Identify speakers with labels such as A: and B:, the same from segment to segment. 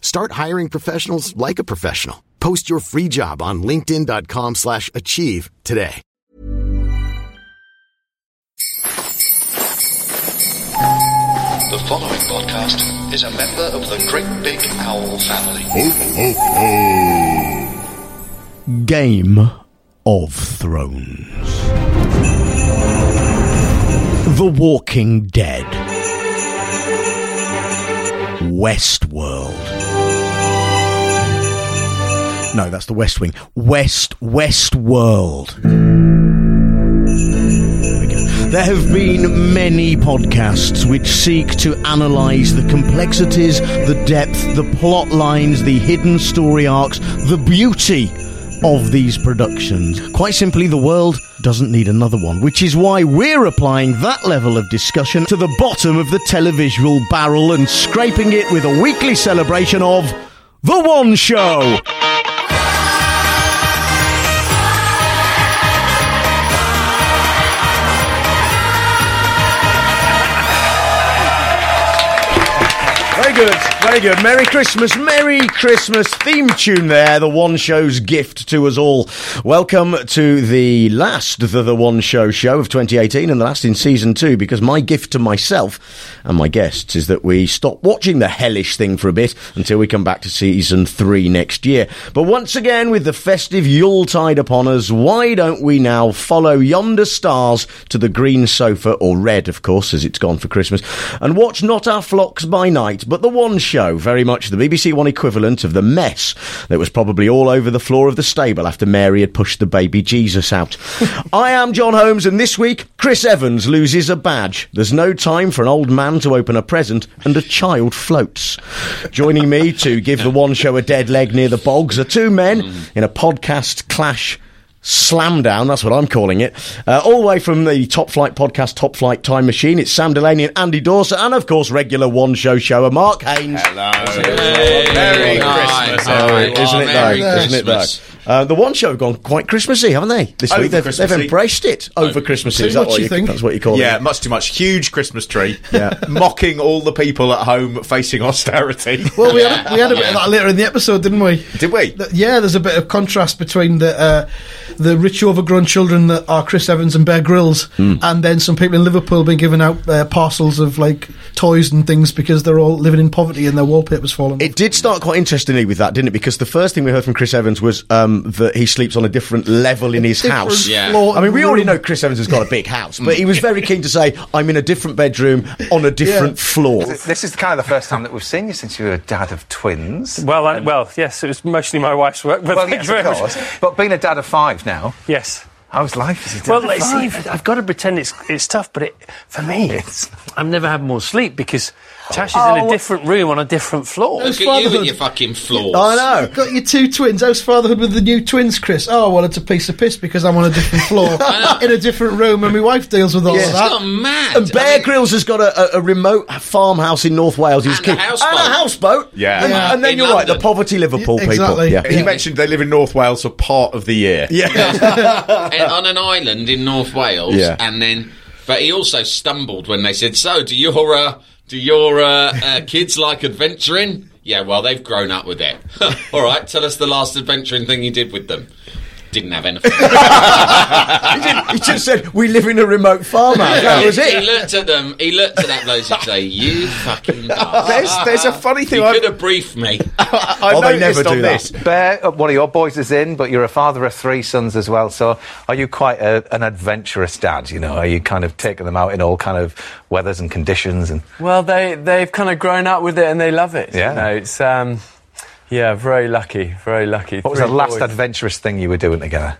A: Start hiring professionals like a professional. Post your free job on linkedin.com/achieve slash achieve today.
B: The following podcast is a member of the Great Big Owl family.
C: Game of Thrones. The Walking Dead. Westworld. No, that's the West Wing. West Westworld. There we go. There have been many podcasts which seek to analyse the complexities, the depth, the plot lines, the hidden story arcs, the beauty of these productions. Quite simply, the world doesn't need another one, which is why we're applying that level of discussion to the bottom of the televisual barrel and scraping it with a weekly celebration of The One Show. Very good, very good. Merry Christmas, Merry Christmas theme tune there. The One Show's gift to us all. Welcome to the last The, the One Show show of 2018 and the last in season two because my gift to myself and my guests is that we stop watching the hellish thing for a bit until we come back to season three next year. But once again, with the festive Yuletide upon us, why don't we now follow yonder stars to the green sofa, or red, of course, as it's gone for Christmas, and watch not our flocks by night, but the One Show, very much the BBC One equivalent of the mess that was probably all over the floor of the stable after Mary had pushed the baby Jesus out. I am John Holmes, and this week, Chris Evans loses a badge. There's no time for an old man to open a present, and a child floats. Joining me to give the One Show a dead leg near the bogs are two men in a podcast clash slam down, that's what I'm calling it. Uh, all the way from the Top Flight podcast, Top Flight Time Machine, it's Sam Delaney and Andy Dawson, and of course, regular one show shower, Mark Haynes.
D: Hello.
E: Merry
D: Christmas,
C: Oh, isn't it though?
D: Merry
C: Isn't it though?
D: Christmas.
C: Uh, the one show have gone quite Christmassy, haven't they? This
D: Over
C: week they've, they've embraced it over Christmassy. Is that what
E: you
C: you
E: think?
C: That's what you call
D: Yeah,
C: it.
D: Yeah, much too much. Huge Christmas tree.
C: Yeah.
D: Mocking all the people at home facing austerity.
E: Well, we had, we had a bit of that later in the episode, didn't we?
D: Did we?
E: Yeah, there's a bit of contrast between the uh, the rich, overgrown children that are Chris Evans and Bear Grylls,
C: Hmm.
E: and then some people in Liverpool being given out uh, parcels of like toys and things because they're all living in poverty and their wallpaper's fallen.
C: It did start quite interestingly with that, didn't it? Because the first thing we heard from Chris Evans was um, that he sleeps on a different level in his house.
D: Yeah.
C: I mean, we already know Chris Evans has got a big house, but he was very keen to say, I'm in a different bedroom on a different
E: Yeah.
C: floor.
F: This is kind of the first time that we've seen you since you were a dad of twins.
G: Well, I, well, yes, it was mostly my wife's work, but
F: Well,
G: thank
F: yes,
G: you very
F: of
G: much.
F: course. But being a dad of five now,
G: Yes.
F: how's life as a dad
G: Well,
F: of
G: it's,
F: five?
G: I've got to pretend it's it's tough, but it for me,
F: It's-
G: I've never had more sleep because Tash is
E: Oh,
G: in a different room on a different floor.
H: Look at you
E: fatherhood?
H: with your fucking flaws.
C: I know.
E: Got your two twins. How's fatherhood with the new twins, Chris? Oh, well, it's a piece of piss because I'm on a different floor in a different room, and my wife deals with all
C: Yeah.
E: of
H: It's not mad.
C: And Bear
H: I mean,
C: Grylls has got a, a, a remote farmhouse in North Wales. He's
H: And
C: keen-
H: a houseboat.
C: And a houseboat.
D: Yeah.
C: And,
E: Yeah.
C: and then
H: In
C: you're right, the poverty Liverpool
E: Yeah,
C: people. Yeah.
D: He mentioned they live in North Wales for part of the year.
C: Yeah.
H: on an island in North Wales,
C: Yeah.
H: and then, but he also stumbled when they said, "So, do your uh, do your uh, uh, kids like adventuring?" Yeah, well, they've grown up with it. All right, tell us the last adventuring thing you did with them. Didn't have anything.
C: he, did, he just said, "We live in a remote farmhouse." That was it.
H: He looked at them. He looked at that bloke and say, "You fucking."
D: There's, there's a funny thing.
H: You
D: I,
H: could have briefed me.
D: I
C: Oh, they
D: noticed
C: never
D: on
C: do that.
D: this.
F: Bear, uh, one of your boys is in, but you're a father of three sons as well. So, are you quite a, an adventurous dad? You know, are you kind of taking them out in all kind of weathers and conditions? And
G: Well, they they've kind of grown up with it and they love it.
F: Yeah.
G: you know, it's um, yeah, very lucky, very lucky.
F: what was
G: Three
F: the last
G: boys.
F: adventurous thing you were doing together?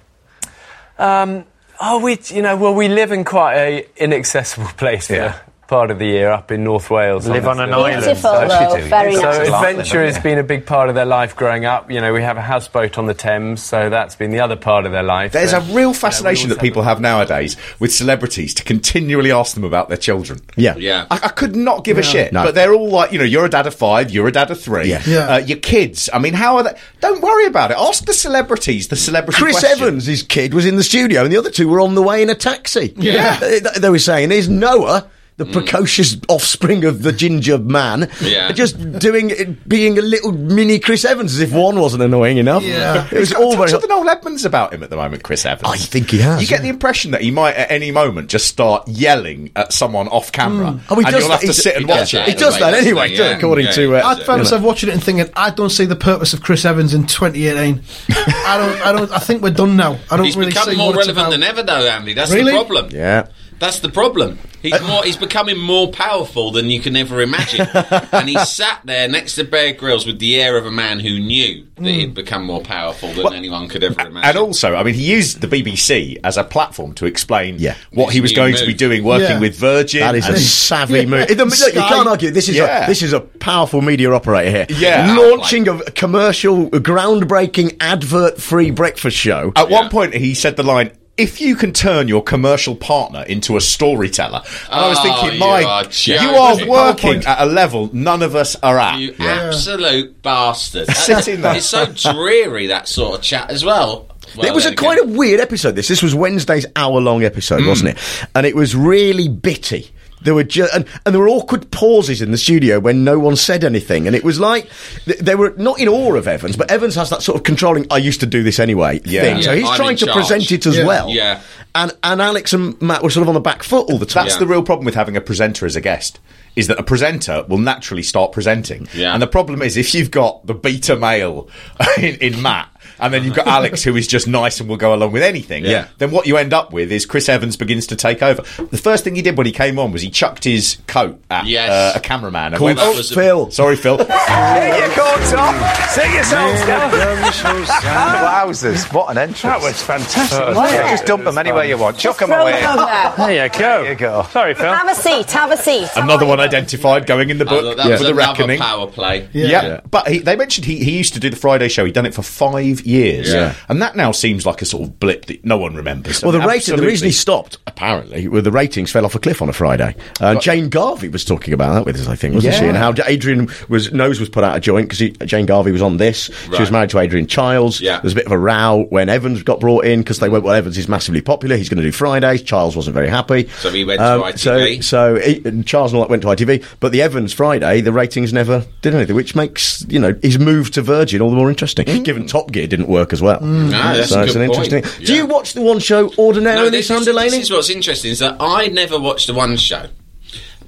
G: Um, oh, we, you know, well, we live in quite a inaccessible place
F: Yeah.
G: Part of the year up in North Wales.
I: Live on an island.
J: Beautiful,
F: Actually
J: though. Very
F: So
G: So
J: nice.
G: Adventure has been a big part of their life growing up. You know, we have a houseboat on the Thames, so that's been the other part of their life.
D: There's a real fascination
G: know, we
D: that people have nowadays with celebrities to continually ask them about their children.
C: Yeah.
H: Yeah.
D: I, I could not give a shit,
C: No.
D: but they're all like, you know, you're a dad of five, you're a dad of three.
C: Yeah.
E: Yeah.
D: Uh, your kids. I mean, how are they? Don't worry about it. Ask the celebrities. The celebrity.
C: Chris
D: question.
C: Evans, his kid, was in the studio, and the other two were on the way in a taxi.
E: Yeah.
C: they, they were saying, "There's Noah." The precocious offspring of the ginger man,
H: Yeah.
C: just doing, being a little mini Chris Evans, as if one wasn't annoying enough.
E: Yeah.
C: it was
D: He's got
C: all
D: a
C: very.
D: touch of Noel Edmonds about him at the moment, Chris Evans.
C: I think he has,
D: You get
C: yeah.
D: the impression that he might at any moment just start yelling at someone off camera,
C: Oh, he
D: and you'll
C: that.
D: have to
C: He
D: sit and watch it.
C: He does that
H: Anyway,
C: anyway,
H: doesn't
C: according
H: Yeah.
C: to.
H: Yeah,
C: Uh,
E: I found myself watching it and thinking, I don't see the purpose of Chris Evans in 2018. I don't. I don't. I think we're done now. I don't
H: He's
E: really
H: become
E: see
H: more
E: what it's
H: relevant than ever, though, Andy. That's
E: Really?
H: the problem.
C: yeah.
H: That's the problem. He's uh, more. He's becoming more powerful than you can ever imagine. and he sat there next to Bear Grylls with the air of a man who knew that hmm. he'd become more powerful than anyone could ever imagine.
D: And also, I mean, he used the BBC as a platform to explain
C: Yeah.
D: what
H: His
D: he was
H: new
D: going to be doing, working
E: Yeah.
D: with Virgin.
C: That is a
D: and-
C: savvy move. Look, you can't argue. This is
D: Yeah.
C: a this is a powerful media operator here.
D: Yeah.
C: launching a commercial, groundbreaking, advert-free breakfast show.
D: At
H: Yeah.
D: one point, he said the line. If you can turn your commercial partner into a storyteller, and I was
H: Oh,
D: thinking,
H: you
D: my,
H: are
D: you are working at a level none of us are at.
H: You absolute bastard.
D: Sitting there.
H: It's so dreary, that sort of chat as well. Well,
C: it was a
H: then
C: quite a weird episode. This this was Wednesday's hour long episode, wasn't mm. it? And it was really bitty. There were ju- and, and there were awkward pauses in the studio when no one said anything, and it was like th- they were not in awe of Evans, but Evans has that sort of controlling. I used to do this anyway
D: Yeah.
C: thing, so he's
H: I'm
C: trying to
H: charge.
C: present it as
E: Yeah.
C: well.
H: Yeah.
C: and and Alex and Matt were sort of on the back foot all the time.
D: That's
H: Yeah.
D: the real problem with having a presenter as a guest. Is that a presenter will naturally start presenting,
H: Yeah.
D: and the problem is if you've got the beta male in, in Matt, and then you've got Alex who is just nice and will go along with anything,
H: Yeah.
D: then what you end up with is Chris Evans begins to take over. The first thing he did when he came on was he chucked his coat at
H: Yes.
D: uh, a cameraman and went, "Oh,
C: Phil.
D: sorry, Phil."
F: Here you go, Tom. Sing your songs now. Wowzers, what an entrance.
G: That was fantastic.
F: Yeah, just dump them anywhere you want. Chuck them away.
J: them over.
G: There you go.
F: There you go.
G: Sorry, Phil.
J: Have a seat. Have a seat.
D: Another one identified going in the
H: I
D: book
H: thought that
D: for
H: was
D: the reckoning.
H: power play.
D: Yeah, but he, they mentioned he, he used to do the Friday show. He'd done it for five years,
H: Yeah.
D: and that now seems like a sort of blip that no one remembers.
C: Well, the rating, the reason he stopped, apparently, were the ratings fell off a cliff on a Friday. Uh, Jane Garvey was talking about that with us, I think, wasn't she? And how Adrian was nose was put out of joint because Jane Garvey was on this. She was married to Adrian Chiles.
H: Yeah.
C: was a bit of a row when Evans got brought in because they went, well, Evans is massively popular. He's going to do Fridays. Chiles wasn't very happy.
H: So he went to ITV.
C: So, so he, and Chiles and all that went to ITV, but the Evans Friday, the ratings never did anything, which makes you know his move to Virgin all the more interesting. Given Top Gear didn't work as well,
H: No, that's
C: so
H: a
C: it's an
H: point.
C: interesting. Do you watch the one show ordinarily,
H: No, this
C: Sam
H: is,
C: Delaney?
H: this is what's interesting is that I never watched the one show,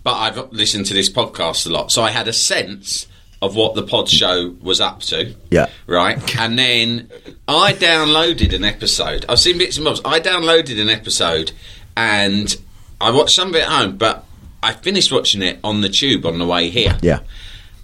H: but I've listened to this podcast a lot, so I had a sense of what the pod show was up to.
C: Yeah.
H: Right. And then I downloaded an episode. I've seen bits and bobs. I downloaded an episode and I watched some of it at home, but I finished watching it on the tube on the way here.
C: Yeah.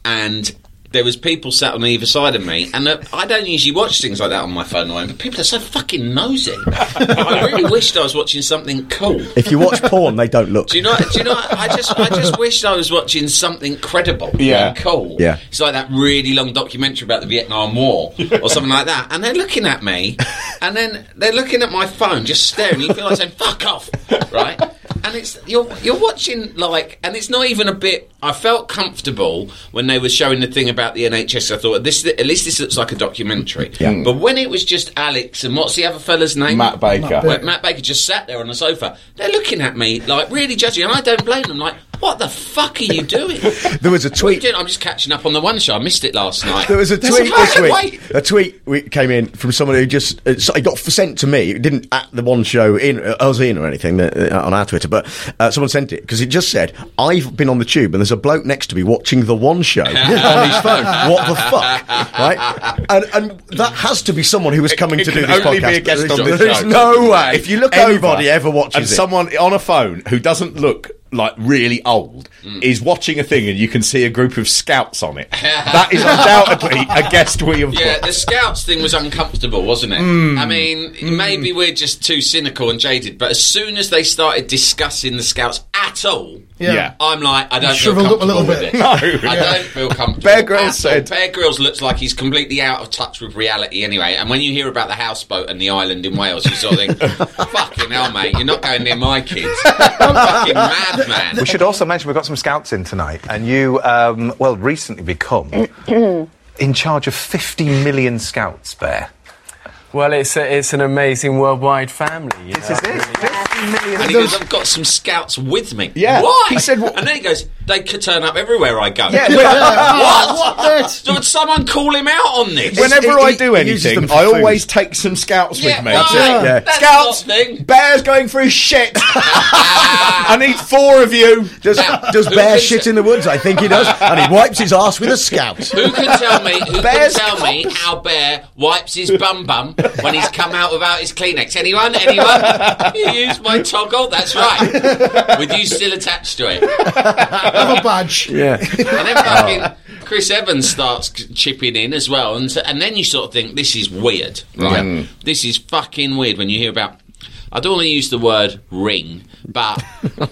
H: And there was people sat on either side of me, and uh, I don't usually watch things like that on my phone, line, but people are so fucking nosy. I really wished I was watching something cool.
C: If you watch porn, they don't look.
H: Do you know? Do you know? I just, I just wished I was watching something credible,
C: Yeah.
H: and cool.
C: Yeah.
H: it's like that really long documentary about the Vietnam War or something like that. And they're looking at me, and then they're looking at my phone, just staring. You feel like saying "fuck off," right? And it's you're you're watching like, and it's not even a bit. I felt comfortable when they were showing the thing about the NHS. I thought this at least this looks like a documentary.
C: Yeah.
H: But when it was just Alex and what's the other fella's name?
D: Matt Baker.
H: Matt Baker. Matt Baker just sat there on the sofa. They're looking at me like really judging, and I don't blame them. Like what the fuck are you doing?
C: There was a
H: What are you
C: tweet.
H: I'm just catching up on the one show. I missed it last night.
C: There was a tweet this week.
H: wait.
C: A tweet came in from someone who just uh, it got sent to me. It didn't at the one show in uh, us in or anything uh, on our Twitter, but uh, someone sent it because it just said I've been on the tube and there's a bloke next to me watching the one show on his phone. What the fuck, right? And, and that has to be someone who was coming
D: It
C: to do this
D: only
C: podcast.
D: be a guest on
C: There's
D: show.
C: no way.
D: If you look
C: anybody
D: over
C: ever watches
D: and
C: it.
D: someone on a phone who doesn't look like really old
H: Mm.
D: is watching a thing and you can see a group of scouts on it, that is undoubtedly a guest we have
H: Yeah, the scouts thing was uncomfortable, wasn't it?
D: Mm.
H: I mean, maybe we're just too cynical and jaded, but as soon as they started discussing the scouts at all,
D: Yeah. Yeah.
H: I'm like, I don't feel
E: Shriveled up a little
H: with
E: bit.
H: it.
D: No.
H: I
D: Yeah.
H: don't feel comfortable.
D: Bear Grylls
H: at
D: said-
H: Bear Grylls looks like he's completely out of touch with reality anyway. And when you hear about the houseboat and the island in Wales, you sort of think, "Fucking hell, mate, you're not going near my kids." I'm fucking madman.
F: We should also mention we've got some scouts in tonight, and you, um, well, recently become in charge of 50 million scouts, Bear.
G: Well, it's a, it's an amazing worldwide family. You
F: This
G: know?
F: is it. 50 million.
H: And he goes, I've got some scouts with me.
D: Yeah.
H: Why?
D: He said,
H: and then he goes, they could turn up everywhere I go.
D: Yeah,
H: what?
E: What, mate?
H: Did someone call him out on this?
D: Whenever
C: he-
D: I do
C: he
D: anything,
C: them for
D: I
C: food.
D: always take some scouts
H: Yeah,
D: with me.
H: right.
C: Yeah.
H: That's
D: Scouts,
H: not a thing.
D: Bear's going through shit. I need four of you.
C: Does,
H: Now,
C: does Bear shit
H: say-
C: in the woods? I think he does. And he wipes his arse with a scout.
H: Who can tell me? Who
D: Bear's
H: can tell me how Bear wipes his bum bum when he's come out without his Kleenex? Anyone? Anyone? You use my toggle. That's right. With you still attached to it.
E: Have a badge.
C: Yeah.
H: And then fucking Chris Evans starts chipping in as well, and so, and then you sort of think this is weird, right? Mm. This is fucking weird when you hear about. I don't want to use the word ring, but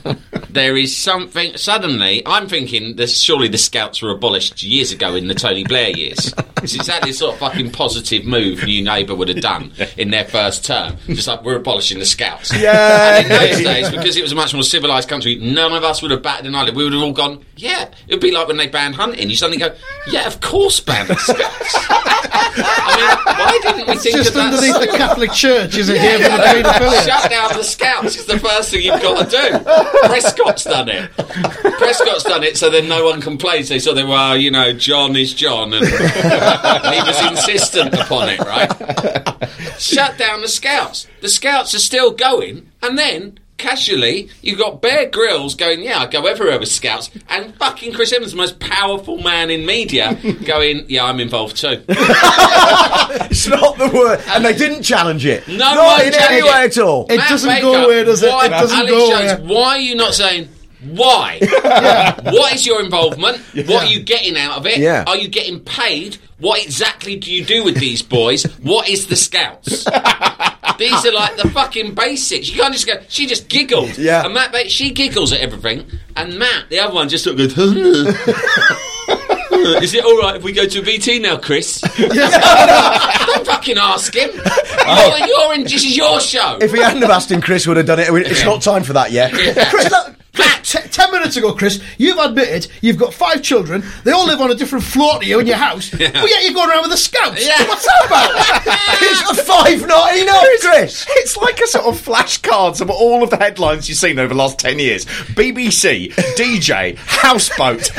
H: there is something. Suddenly, I'm thinking that surely the Scouts were abolished years ago in the Tony Blair years. It's exactly the sort of fucking positive move New Labour would have done in their first term. Just like we're abolishing the Scouts.
D: Yeah.
H: And in those days, because it was a much more civilised country, none of us would have batted an eyelid. We would have all gone, yeah. It would be like when they banned hunting. You suddenly go, yeah, of course, ban the Scouts. I mean, why didn't we think
E: Just
H: of that?
E: underneath the? Catholic Church, is it here for the Affiliate?
H: Shut down the Scouts is the first thing you've got to do. Prescott's done it. Prescott's done it, so then no one complains. They sort of, well, you know, John is John, and he was insistent upon it, right? Shut down the Scouts. The Scouts are still going, and then. Casually, you've got Bear Grylls going, yeah, I go everywhere with Scouts, and fucking Chris Evans, the most powerful man in media, going, yeah, I'm involved too.
C: It's not the word. And they didn't challenge it.
H: No
C: not in any way at all.
E: It
H: Matt
E: doesn't go
H: Baker,
E: away, does it?
H: Why,
E: It doesn't
H: Alex
E: go
H: Jones,
E: away.
H: why are you not saying why? What is your involvement? What are you getting out of it?
C: Yeah.
H: Are you getting paid? What exactly do you do with these boys? What is the scouts? These are like the fucking basics. You can't just go. She just giggled.
C: Yeah.
H: And Matt, she giggles at everything. And Matt, the other one, just sort of goes. Is it all right if we go to VT now, Chris? Don't fucking ask him. Oh. You're, you're in. This is your show.
C: If he hadn't have asked him, Chris would have done it. It's not time for that yet.
E: Chris, look, t- ten minutes ago, Chris, you've admitted you've got five children. They all live on a different floor to you in your house. But yet you're going around with the scouts.
H: Yeah.
E: What's that about?
C: It's a five not enough, Chris.
D: It's like a sort of flashcards of all of the headlines you've seen over the last 10 years. BBC, DJ, Houseboat,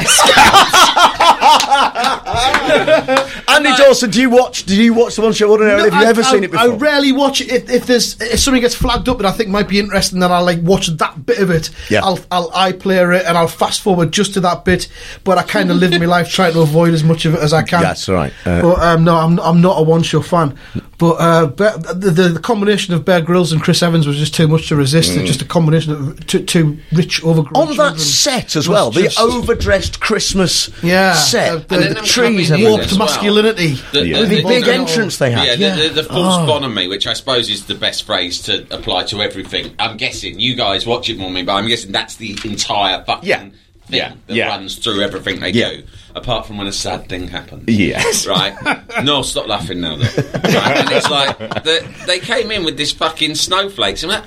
C: Andy Dawson, do you watch? Do you watch the one show ordinarily?
E: No,
C: have you
E: I-
C: ever
E: I-
C: seen it before?
E: I rarely watch it. If, if there's if something gets flagged up that I think might be interesting, then I'll like watch that bit of it.
C: Yeah.
E: I'll I'll iPlayer it and I'll fast forward just to that bit. But I kind of live my life trying to avoid as much of it as I can.
C: That's right. Uh,
E: but um, no, I'm I'm not a one show fan. But uh, Bear- the, the the combination of Bear Grylls and Chris Evans was just too much to resist. It's just a combination of too, too rich, overgrown.
C: on that set as well, the overdressed Christmas
E: Yeah,
C: set,
E: uh,
C: and
E: the-
C: the, trees,
H: coming in
C: everywhere.
E: warped
H: well.
E: masculinity.
H: The-
D: Yeah.
H: the-
C: the
H: the-
C: big
H: the-
C: entrance they had.
H: Yeah, the, the, the false
E: Oh.
H: bonhomie, which I suppose is the best phrase to apply to everything. I'm guessing you guys watch it more than me, but I'm guessing that's the entire fucking
D: Yeah. Yeah.
H: that
D: Yeah.
H: runs through everything they
C: Yeah.
H: do, apart from when a sad thing happens.
D: Yes.
H: Right? No, stop laughing now, though. Right? And it's like, the, they came in with this fucking snowflakes, and that.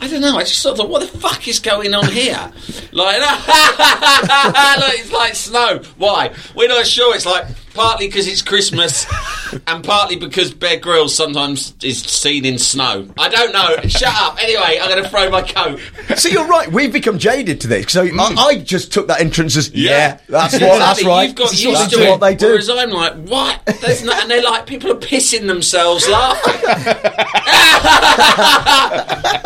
H: I don't know. I just sort of thought, what the fuck is going on here? Like, look, it's like snow. Why? We're not sure. It's like partly because it's Christmas, and partly because Bear Grylls sometimes is seen in snow. I don't know. Shut up. Anyway, I'm going to throw my coat.
C: So you're right. We've become jaded to this. So I, I just took that entrance as yeah, that's what that's right.
H: You've got
C: That's
H: used to
C: what they do.
H: Whereas I'm like, what? There's no, and they're like, people are pissing themselves laughing.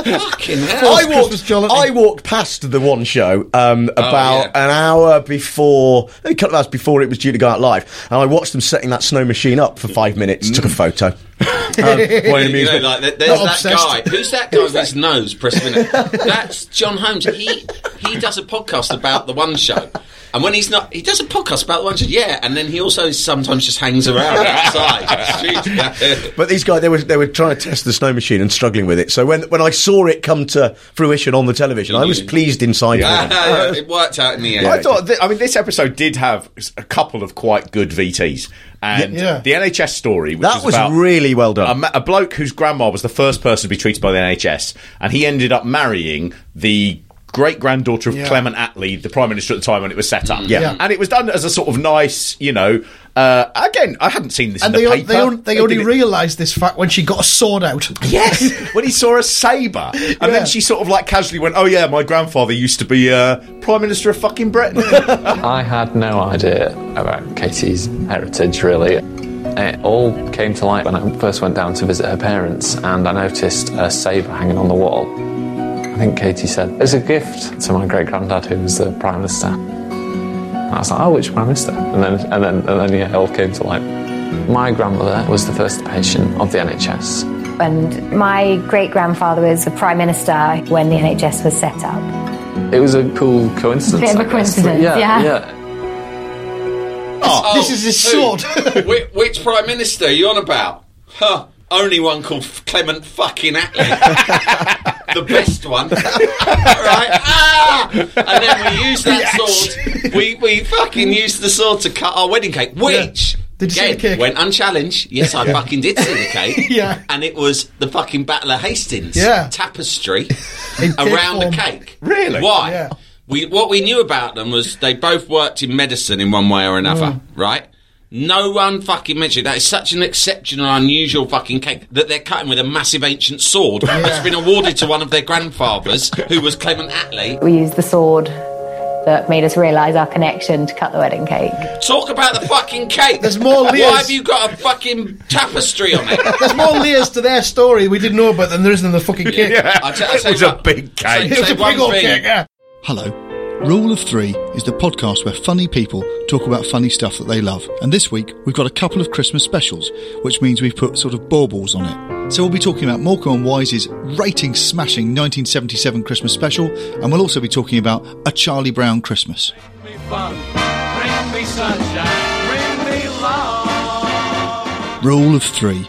H: Fucking hell.
C: I walked,
E: jollity.
C: I walked past the one show um, about
H: yeah.
C: an hour before, a couple of hours before it was due to go out live, and I watched them setting that snow machine up for five minutes. Took a photo. um, what an
H: You know,
C: amusement.
H: like there- there's
E: Not
H: that
E: obsessed.
H: guy. Who's that guy with his nose pressing in? That's John Holmes. He he does a podcast about the One Show, and when he's not, he does a podcast about the One Show. Yeah, and then he also sometimes just hangs around outside.
C: But these guys, they were they were trying to test the snow machine and struggling with it. So when when I saw it come to fruition on the television, I was mm. pleased inside.
H: Yeah, it worked out in the end.
D: I thought. Th- I mean, this episode did have a couple of quite good VTs, and
E: Yeah.
D: the NHS story. Which
C: That
D: is
C: was
D: about
C: really well done.
D: A, a bloke whose grandma was the first person to be treated by the NHS, and he ended up marrying the. Great granddaughter of
E: Yeah.
D: Clement Attlee, the prime minister at the time when it was set up.
C: Yeah. Yeah.
D: and it was done as a sort of nice, you know. Uh, again, I hadn't seen this
E: And
D: in
E: they,
D: the
E: on-
D: paper.
E: they, on- they
D: did
E: only realised this fact when she got a sword out.
D: Yes, when he saw a sabre, and
E: Yeah.
D: then she sort of like casually went, "Oh yeah, my grandfather used to be uh, prime minister of fucking Britain."
G: I had no idea about Katie's heritage, really. It all came to light when I first went down to visit her parents and I noticed a sabre hanging on the wall. I think Katie said, It's a gift to my great granddad, who was the Prime Minister. And I was like, Oh, which Prime Minister? And then, and then, and then yeah, it all came to light. My grandmother was the first patient of the NHS.
I: And my great grandfather was the Prime Minister when the NHS was set up.
G: It was a cool coincidence.
I: Bit of a
G: I guess.
I: coincidence,
G: yeah.
I: yeah.
G: yeah.
H: Oh, oh
E: this is his
H: who?
E: sword.
H: which, which prime minister are you on about? Huh? Only one called Clement fucking Attlee. the best one. right? Ah! And then we used that sword. We, we fucking used the sword to cut our wedding cake, which.
E: Did you see the cake?
H: Went unchallenged. Yes, I fucking did see the cake.
E: Yeah.
H: And it was the fucking Battle of Hastings
E: Yeah.
H: tapestry around the cake.
D: Really?
H: Why?
E: Yeah.
H: We, what we knew about them was they both worked in medicine in one way or another,
E: Mm.
H: right? No one fucking mentioned that. It's such an exceptional, unusual fucking cake that they're cutting with a massive ancient sword that's been awarded to one of their grandfathers, who was Clement Attlee.
I: We used the sword that made us realise our connection to cut the wedding cake.
H: Talk about the fucking cake.
E: There's more layers.
H: Why have you got a fucking tapestry on it?
E: There's more layers to their story we didn't know about than there is in the fucking cake.
H: I t- I
D: it was
H: you
D: a big cake.
E: It was a big old
H: thing.
E: cake, yeah.
J: Hello. Rule of Three is the podcast where funny people talk about funny stuff that they love. And this week, we've got a couple of Christmas specials, which means we've put sort of baubles on it. So we'll be talking about Morecambe and Wise's rating smashing 1977 Christmas special, and we'll also be talking about A Charlie Brown Christmas. Rule of Three.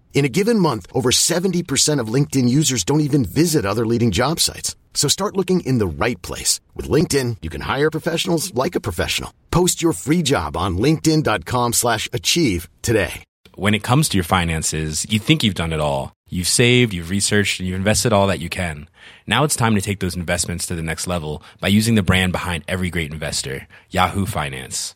A: In a given month, over 70% of LinkedIn users don't even visit other leading job sites. So start looking in the right place. With LinkedIn, you can hire professionals like a professional. Post your free job on linkedin.com slash achieve today.
K: When it comes to your finances, you think you've done it all. You've saved, you've researched, and you've invested all that you can. Now it's time to take those investments to the next level by using the brand behind every great investor, Yahoo Finance.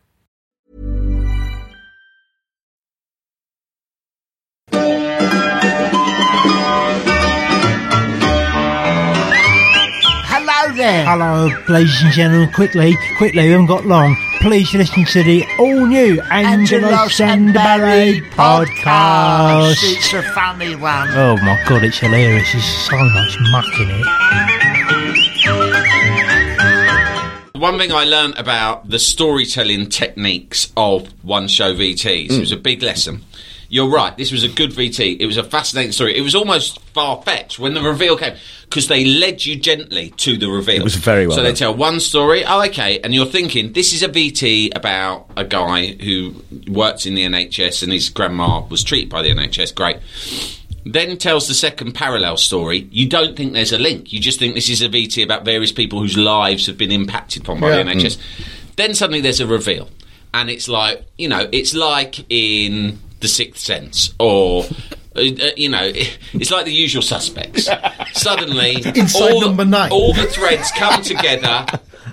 L: there. Hello, ladies and gentlemen. Quickly, quickly, we haven't got long. Please listen to the all new Angelo
M: Angelos
L: and Barry podcast.
M: It's a funny one.
L: Oh my god, it's hilarious. There's so much muck in it.
H: One thing I learned about the storytelling techniques of one show VTs mm. it was a big lesson. You're right. This was a good VT. It was a fascinating story. It was almost far fetched when the reveal came because they led you gently to the reveal.
C: It was very well
H: So they tell one story. Oh, okay, and you're thinking this is a VT about a guy who works in the NHS and his grandma was treated by the NHS. Great. Then tells the second parallel story. You don't think there's a link. You just think this is a VT about various people whose lives have been impacted upon by
N: Yeah.
H: the NHS. Hmm. Then suddenly there's a reveal, and it's like you know, it's like in The Sixth Sense, or uh, uh, you know, it's like the usual suspects. suddenly,
E: Inside
H: all,
E: number nine.
H: all the threads come together,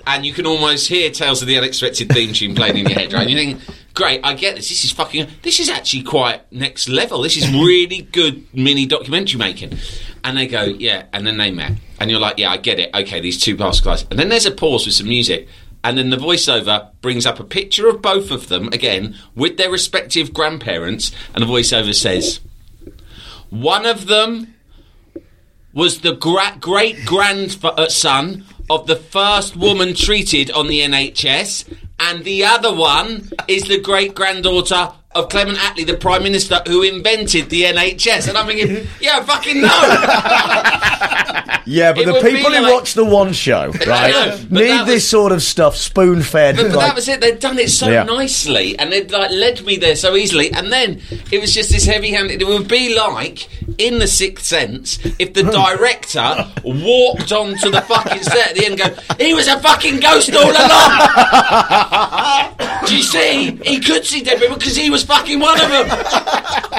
H: and you can almost hear Tales of the Unexpected theme tune playing in your head, right? And you think. Great, I get this. This is fucking. This is actually quite next level. This is really good mini documentary making. And they go, yeah. And then they met, and you're like, yeah, I get it. Okay, these two past guys. And then there's a pause with some music, and then the voiceover brings up a picture of both of them again with their respective grandparents, and the voiceover says, one of them was the gra- great grandson of the first woman treated on the NHS, and the other one is the great granddaughter of Clement Attlee, the Prime Minister who invented the NHS. And I'm thinking, yeah, fucking no!
C: Yeah, but
H: It
C: the people who
H: like-
C: watch the one show, right,
H: know, but
C: need
H: that
C: this sort of stuff spoon fed.
H: But, but
C: like,
H: that was it. They'd done it so
C: Yeah.
H: nicely, and they'd like led me there so easily. And then it was just this heavy-handed. It would be like in the Sixth Sense if the director walked onto the fucking set at the end, and go, "He was a fucking ghost all along." Do you see? He could see dead people because he was fucking one of them.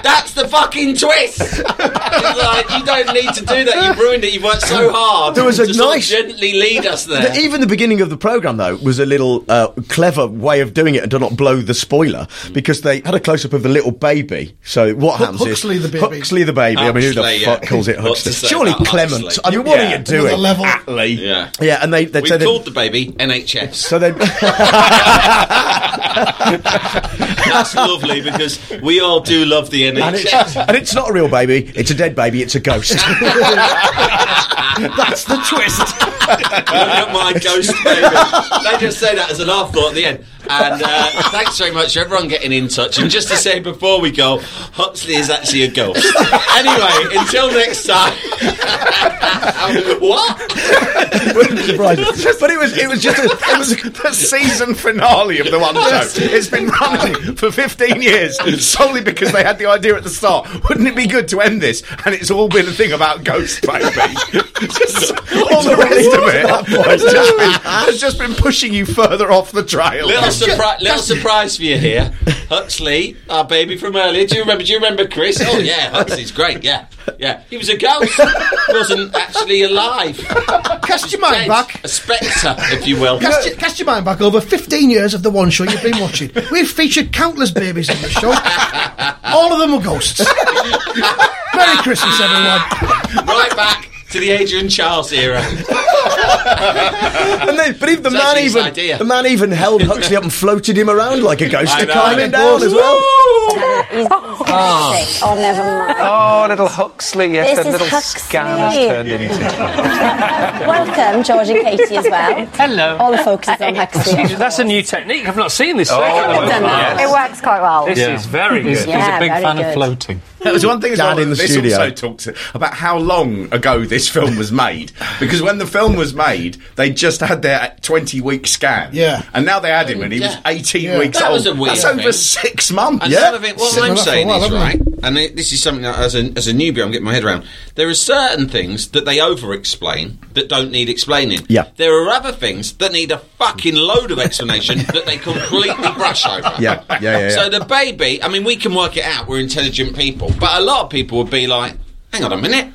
H: That's the fucking twist. It's like you don't need to do that. You've ruined it. You've worked so hard.
C: There was a
H: to sort of
C: nice-
H: gently lead us there.
C: The- even the beginning of the program, though, was a little uh, clever way of doing it and to not blow the spoiler because they had a close up of the little baby. So what
E: Hu-
C: happens
E: Huxley
C: is
E: the baby.
C: Huxley the baby. I mean, who the
H: Huxley,
C: fuck calls it
H: What's
C: Huxley?
H: say
C: Surely
H: about
C: Clement.
H: Huxley?
C: I mean, what
H: Yeah.
C: are you doing?
E: Another level.
C: Attlee.
H: Yeah.
C: Yeah, and they they
H: we
C: they
H: called the baby NHS.
C: so they
H: That's lovely because we all do love the
C: and it's,
H: NHS.
C: and it's not a real baby. It's a dead baby. It's a ghost.
E: That's the twist.
H: Look at my ghost baby. They just say that as an afterthought at the end. And uh, thanks very much for everyone getting in touch. And just to say before we go, Huxley is actually a ghost. Anyway, until next time. what?
C: But it was it was just a, it was
D: the season finale of the one show. It's been running for 15 years solely because they had the idea at the start. Wouldn't it be good to end this? And it's all been a thing about Ghost Baby. just all the rest of it has just, been, has just been pushing you further off the trail.
H: Little, surpri- little surprise for you here. Huxley, our baby from earlier. Do you remember? Do you remember Chris? Oh yeah, Huxley's great. Yeah, yeah. He was a ghost. He wasn't actually alive.
E: Cast your mind
H: Dead.
E: back.
H: A spectre, if you will.
E: Cast, your, cast your mind back over 15 years of the one show you've been watching. We've featured countless babies on the show. All of them were ghosts. Merry Christmas, everyone.
H: right back to the Adrian Chiles era.
C: and then, but even the man even
H: idea.
C: the man even held Huxley up and floated him around like a ghost
H: I
C: to
H: know.
C: calm him down as well.
I: Oh, oh never mind.
F: Oh, little Huxley, yes,
I: This
F: a little
I: Huxley.
F: scam has turned into.
I: Welcome, George and Katie, as well.
N: Hello.
I: All the focus is on Huxley.
N: that's a new technique. I've not seen this.
F: Oh,
N: trick at the moment.
I: It works quite well.
N: This is very good.
I: Yeah,
O: He's a big fan
I: good.
O: of floating.
D: That was one thing as
C: Dad
D: well.
C: in the
D: this
C: studio.
D: also talks about how long ago this film was made. Because when the film was made, they just had their 20 week scan.
E: Yeah.
D: And now they had him and he was 18
E: Yeah.
D: weeks
H: That
D: old.
H: was a weird
D: That's over six months.
H: And
D: yeah.
H: some of it, what I'm
E: on that for a
H: saying
E: while,
H: is right, and it, this is something that as a as a newbie I'm getting my head around. There are certain things that they over-explain that don't need explaining.
C: Yeah.
H: There are other things that need a fucking load of explanation that they completely brush over.
C: Yeah, yeah, yeah, yeah.
H: So the baby, I mean, we can work it out. We're intelligent people, but a lot of people would be like, "Hang on a minute."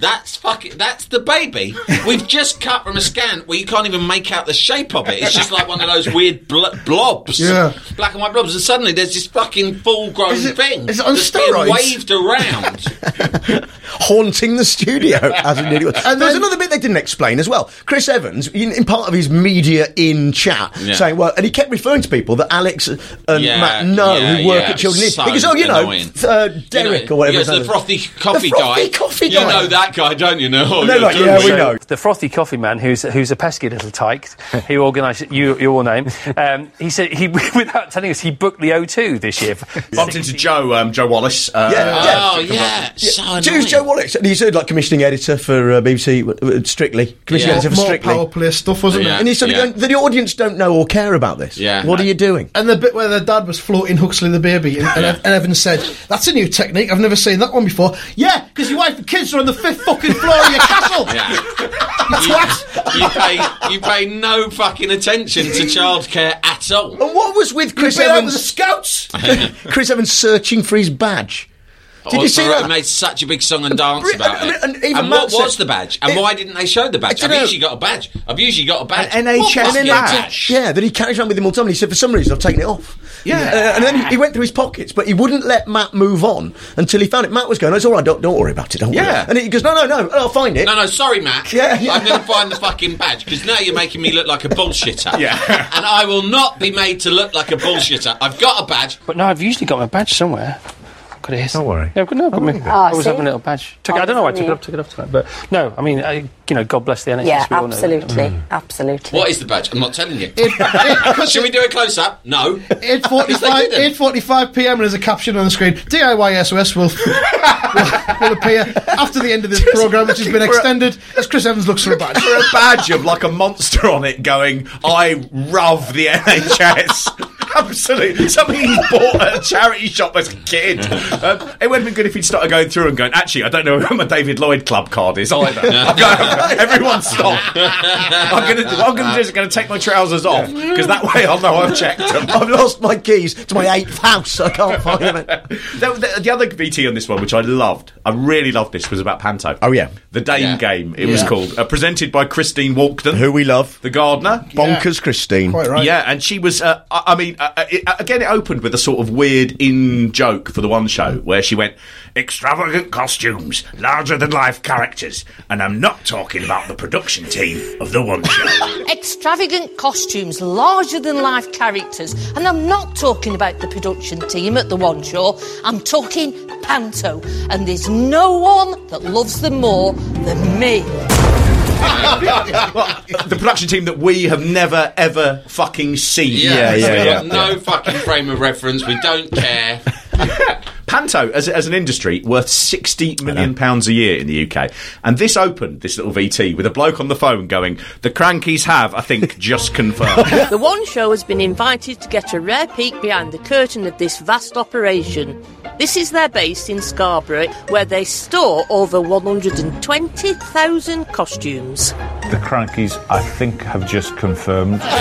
H: That's fucking. That's the baby. We've just cut from a scan where you can't even make out the shape of it. It's just like one of those weird bl- blobs,
E: Yeah.
H: black and white blobs. And suddenly there's this fucking full-grown
E: Is it-
H: thing
E: is it on
H: that's
E: steroids?
H: waved around.
C: haunting the studio as an idiot. And there's another bit they didn't explain as well. Chris Evans, in, in part of his media in chat,
H: Yeah.
C: saying, well, and he kept referring to people that Alex and
H: Yeah,
C: Matt know who work at Children's.
H: so
C: He goes, oh, you know,
H: annoying.
C: th- uh, Derek
H: You know,
C: or whatever.
H: he
C: his
H: goes, the frothy coffee
C: the frothy
H: guy.
C: coffee
H: You know that guy, don't you? No,
C: No, like, yeah, we know.
M: The frothy coffee man, who's who's a pesky little tyke, he organised you your name. Um, he said he, without telling us, he booked the O2 this year.
D: Bumped into Joe, um, Joe Wallace. Uh,
C: Yeah,
D: uh,
C: yeah.
H: Oh yeah, so
C: Who's
H: annoying.
C: Joe Wallace? And he's uh, like commissioning editor for uh, BBC uh, Strictly. Commissioning
H: Yeah.
C: editor for
E: More
C: Strictly.
E: power play stuff, wasn't
H: Yeah.
E: it?
C: And he's sort of
H: Yeah.
C: going, the audience don't know or care about this.
H: Yeah.
C: What are you doing?
E: And the bit where the dad was floating Huxley the baby, and, and,
H: Yeah.
E: and Evans said, "That's a new technique. I've never seen that one before." Yeah, because your wife and kids are on the fifth fucking floor of your castle.
H: Yeah.
E: That's what.
H: you pay you pay no fucking attention to childcare at all.
C: And what was with Chris
E: Been out with the
C: Evans?
E: scouts.
C: Chris Evans searching for his badge. Did you see
H: they
C: that?
H: made such a big song and dance
C: Bri-
H: about
C: and-
H: it.
C: and even
H: what
C: Matt said-
H: was the badge? And
C: It-
H: why didn't they show the badge?
C: I
H: I've
C: dunno.
H: usually got a badge. I've usually got a badge.
D: An NHS
H: fucking
D: badge?
C: Yeah, that he carries around with him all the time. And he said, for some reason, I've taken it off.
D: Yeah.
C: Uh, and then he went through his pockets, but he wouldn't let Matt move on until he found it. Matt was going, "Oh, it's all right, don't, don't worry about it, don't worry.
D: Yeah.
C: And he goes, no, no, no, I'll find it.
H: No, no, sorry, Matt.
C: Yeah, yeah.
H: I'm going to find the fucking badge because now you're making me look like a bullshitter.
D: Yeah.
H: and I will not be made to look like a bullshitter. I've got a badge.
M: But no, I've usually got my badge somewhere. Got it here.
F: Don't worry.
M: Yeah, I've got, no, I've got my,
I: Ah,
M: I always
I: see?
M: have a little badge. Took it,
I: Oh,
M: I don't know why I took it
I: yeah.
M: up, took it up tonight. But no, I mean, I, you know, God bless the NHS.
I: Yeah,
M: we all know that.
I: absolutely, absolutely.
H: What is the badge? I'm not telling you.
E: It, it,
H: Should we do a close up? No.
E: Eight
H: Because
E: forty-five.
H: they didn't.
E: Eight forty-five p.m. and there's a caption on the screen. DIY SOS will, will will appear after the end of this program, which has been extended as Chris Evans looks for a badge.
D: for a badge of like a monster on it going, I love the NHS. Absolutely. Something he bought at a charity shop as a kid. Um, it would have been good if he'd started going through and going, actually, I don't know where my David Lloyd Club card is either. I'm going, Everyone stop. I'm going to what I'm going to do is I'm going to take my trousers off because that way I'll know I've checked them.
C: I've lost my keys to my eighth house. I can't find them.
D: The, the, the other VT on this one, which I loved, I really loved this, was about Panto.
C: Oh, yeah.
D: The Dame
H: Yeah.
D: Game, it was called. Uh, presented by Christine Walkden,
C: Who we love.
D: the gardener.
C: Bonkers Christine.
E: Quite right.
D: Yeah, and she was. Uh, I I mean, uh, uh, it, uh, again, it opened with a sort of weird in joke for the one show where she went extravagant costumes, larger than life characters, and I'm not talking about the production team of the one show.
N: Extravagant costumes, larger than life characters. And I'm not talking about the production team at the One Show, I'm talking Panto. And there's no one that loves them more than me.
D: the production team that we have never ever fucking seen.
H: Yeah,
C: yeah,
H: we've
C: yeah.
H: got no fucking frame of reference. We don't care.
D: Panto, as, as an industry, worth sixty million pounds a year in the UK, and this opened this little VT with a bloke on the phone going, "The Crankies have, I think, just confirmed."
N: The One Show has been invited to get a rare peek behind the curtain of this vast operation. This is their base in Scarborough, where they store over 120,000 costumes.
O: The Crankies, I think, have just confirmed.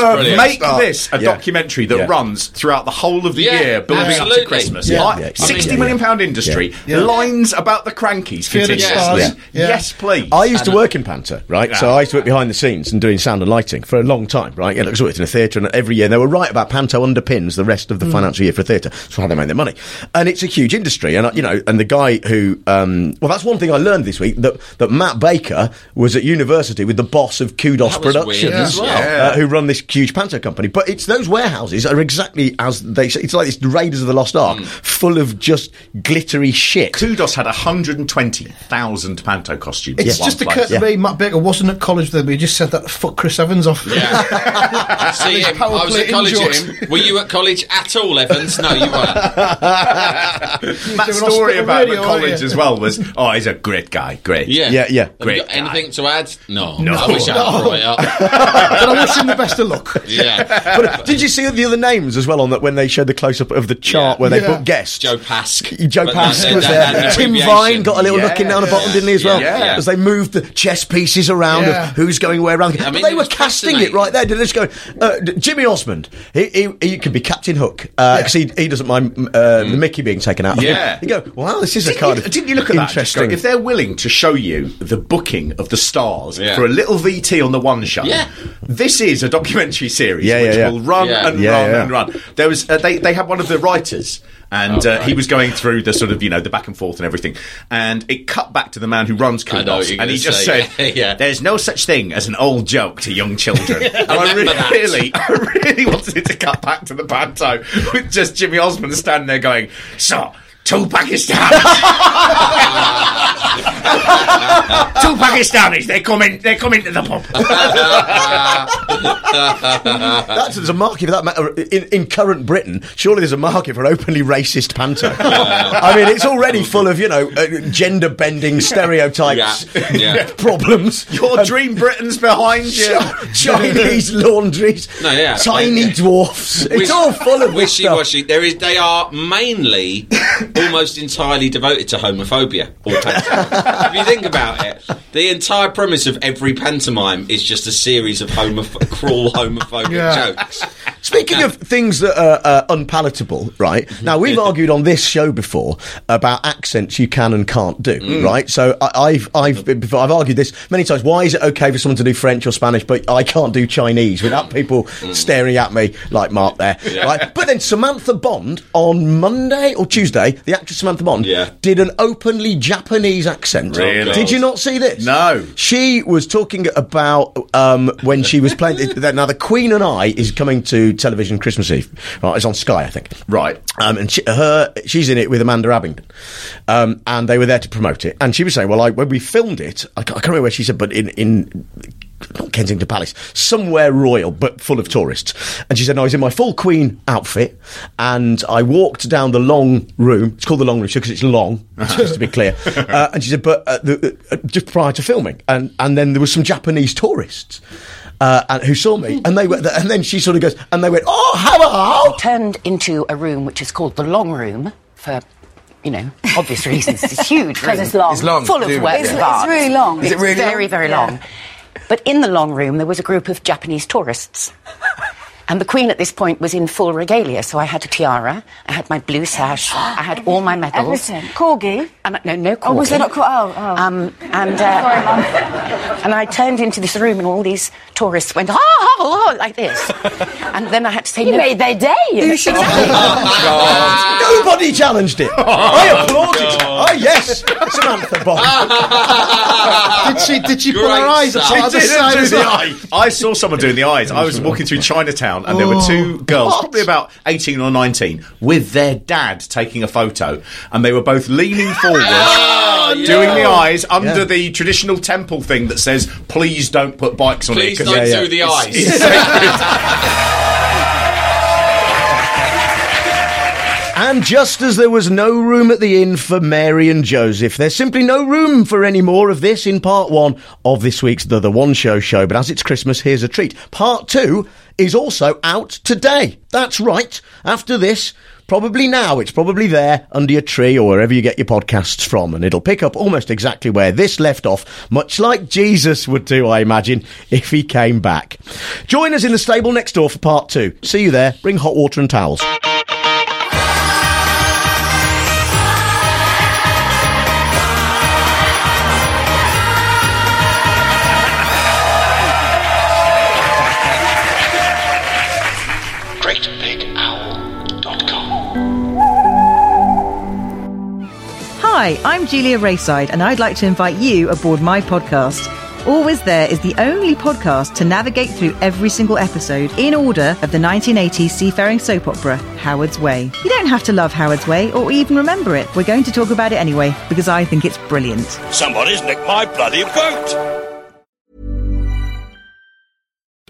D: Uh, make this a
C: Yeah.
D: documentary that
C: Yeah.
D: runs throughout the whole of the
H: Yeah,
D: year, building up to Christmas.
E: Yeah.
D: I-
C: Yeah.
D: Sixty
C: Yeah.
D: million pound industry.
E: Yeah.
D: Lines about the Crankies
E: Faded
D: continuously.
E: stars. Yeah.
D: Yes, please.
C: I used to work in Panto, right? So I used to work behind the scenes and doing sound and lighting for a long time, right? Yeah, I worked in a theatre, and every year they were right about Panto underpins the rest of the financial year for a theatre. That's how they make their money, and it's a huge industry. And uh, you know, and the guy who, um, well, that's one thing I learned this week that that Matt Baker was at university university with the boss of Qdos
H: That was weird
C: Productions,
H: well.
C: uh, who run this huge panto company. But it's those warehouses are exactly as they say. It's like this Raiders of the Lost Ark,
H: Hmm.
C: full of just glittery shit.
D: Qdos had 120,000 panto costumes.
E: It's just occurred to me, Matt Baker wasn't at college then, but he just said that fuck Chris Evans off.
H: Yeah. See him. I was at college with him. Were you at college at all, Evans? No, you weren't.
D: Matt's story about
E: radio,
D: the college as well was, oh, he's a great guy, great.
H: Yeah.
C: Yeah, yeah.
D: Great
H: anything to add? No.
D: No.
H: I wish I had brought up.
E: but I wish him the best of luck.
H: Yeah.
C: But did you see the other names as well on that when they showed the close up of the chart where they
E: Yeah.
C: put guests?
H: Joe Pask.
C: Joe
H: But
C: Pask
H: that-
C: was
H: that-
C: there.
H: that
C: Tim
H: abbreviation.
C: Vine got a little
D: Yeah,
C: looking down the bottom, didn't he, as well?
H: yeah.
C: As they moved the chess pieces around
E: Yeah.
C: of who's going where around.
H: I
C: but they
H: it
C: were
H: was
C: casting it
H: fascinating.
C: right there. Did they just go, uh, d- Jimmy Osmond, he, he, he could be Captain Hook, because he, he doesn't mind uh, the Mickey being taken out. of him.
D: Yeah.
C: You go, wow, this is a
D: Didn't
C: kind
D: you,
C: of
D: didn't you look at that? Just go,
C: interesting.
D: If they're willing to show you the booking of the stars
H: Yeah.
D: for a little VT on the one show,
H: Yeah.
D: this is a documentary series
C: Yeah,
D: which
C: yeah, yeah.
D: will run
H: Yeah.
D: and
C: Yeah,
D: run
C: yeah.
D: and run. There was uh, they they had one of the writers. And
H: Oh,
D: uh, he was going through the sort of, you know, the back and forth and everything. And it cut back to the man who runs
H: I Qdos.
D: And he
H: gonna
D: just
H: say,
D: said,
H: yeah.
D: There's no such thing as an old joke to young children. and I
H: Remember that.
D: really, I really wanted it to cut back to the panto with just Jimmy Osmond standing there going, So, two Pakistanis. two Pakistanis, They're coming. they come into the pub.
C: That's, there's a market for that matter in, in current Britain. Surely there's a market for an openly racist panto. I mean, it's already full of you know uh, gender bending stereotypes,
H: Yeah, yeah.
C: problems.
D: Your dream Britain's behind you.
C: Chinese laundries,
H: No, yeah.
C: tiny
H: Yeah.
C: dwarfs. It's
H: Wish-
C: all full of stuff.
H: wishy-washy. There is. They are mainly, almost entirely devoted to homophobia. Pantomime. if you think about it, the entire premise of every pantomime is just a series of homoph- cruel homophobic
E: Yeah.
H: jokes.
C: Speaking of things that are uh, unpalatable, right? Now we've argued on this show before about accents you can and can't do,
H: Mm.
C: right? So I, I've I've I've argued this many times. Why is it okay for someone to do French or Spanish, but I can't do Chinese without people staring at me like Mark there,
H: Mm. Yeah.
C: right? But then Samantha Bond on Monday or Tuesday, the actress Samantha Bond
H: Yeah.
C: did an openly Japanese accent.
D: Really?
C: Did you not see this?
D: No.
C: She was talking about um, when she was playing. now, the Queen and I is coming to television Christmas Eve. Right, it's on Sky, I think.
D: Right.
C: Um, and she, her, she's in it with Amanda Abbington, um, and they were there to promote it. And she was saying, "Well, I, when we filmed it, I can't, I can't remember where she said, but in in." Not Kensington Palace, somewhere royal but full of tourists. And she said, "No, I was in my full Queen outfit, and I walked down the long room. It's called the long room because it's long, just to be clear." Uh, and she said, "But uh, the, uh, just prior to filming, and and then there was some Japanese tourists." Uh, and who saw me, and they were, and then she sort of goes, and they went, "Oh, hello!"
P: turned into a room which is called the long room for you know obvious reasons it's huge
I: 'Cause
P: room.
I: it's long. It's long,
P: full of
I: too.
P: works
I: It's- it's really long. Is it
P: It's
I: really
P: very
I: long?
P: very
I: Yeah.
P: long but in the long room there was a group of japanese tourists and the queen at this point was in full regalia so i had a tiara i had my blue sash i had all my medals
I: Everything. Corgi?
P: and, no no corgi.
I: Oh, was there not cor- oh, oh.
P: um, and uh,
I: Sorry, Mum.
P: and I turned into this room, and all these tourists went, "Ah, ah, ah," like this. and then I had to say,
I: You
P: no.
I: made their day.
P: You should
C: Nobody challenged it. I applauded. Oh yes, Samantha Bond.
E: did she? Did she pull her eyes
H: stuff.
E: up
D: She
E: the
D: didn't
E: side
D: do the
E: well?
D: eye. I saw someone doing the eyes. I was walking through Chinatown, and there were
E: oh, two
D: girls,
E: what?
D: probably about eighteen or nineteen, with their dad taking a photo, and they were both leaning forward,
H: Oh,
D: doing
H: yeah.
D: the eyes under
C: Yeah.
D: the traditional temple thing that says, "Please don't put bikes on
H: Please
D: it." 'cause
H: don't
D: it's-
H: do the eyes.
D: it's sacred."
C: And just as there was no room at the inn for Mary and Joseph, there's simply no room for any more of this in part one of this week's The The One Show show. But as it's Christmas, here's a treat. Part two is also out today. That's right. After this, probably now, it's probably there under your tree or wherever you get your podcasts from, and it'll pick up almost exactly where this left off, much like Jesus would do, I imagine, if he came back. Join us in the stable next door for part two. See you there. Bring hot water and towels.
B: Hi, I'm Julia Raeside, and I'd like to invite you aboard my podcast.
Q: Always There is the only podcast to navigate through every single episode in order of the 1980s seafaring soap opera, Howard's Way. You don't have to love Howard's Way or even remember it. We're going to talk about it anyway, because I think it's brilliant.
R: Somebody's nicked my bloody boat!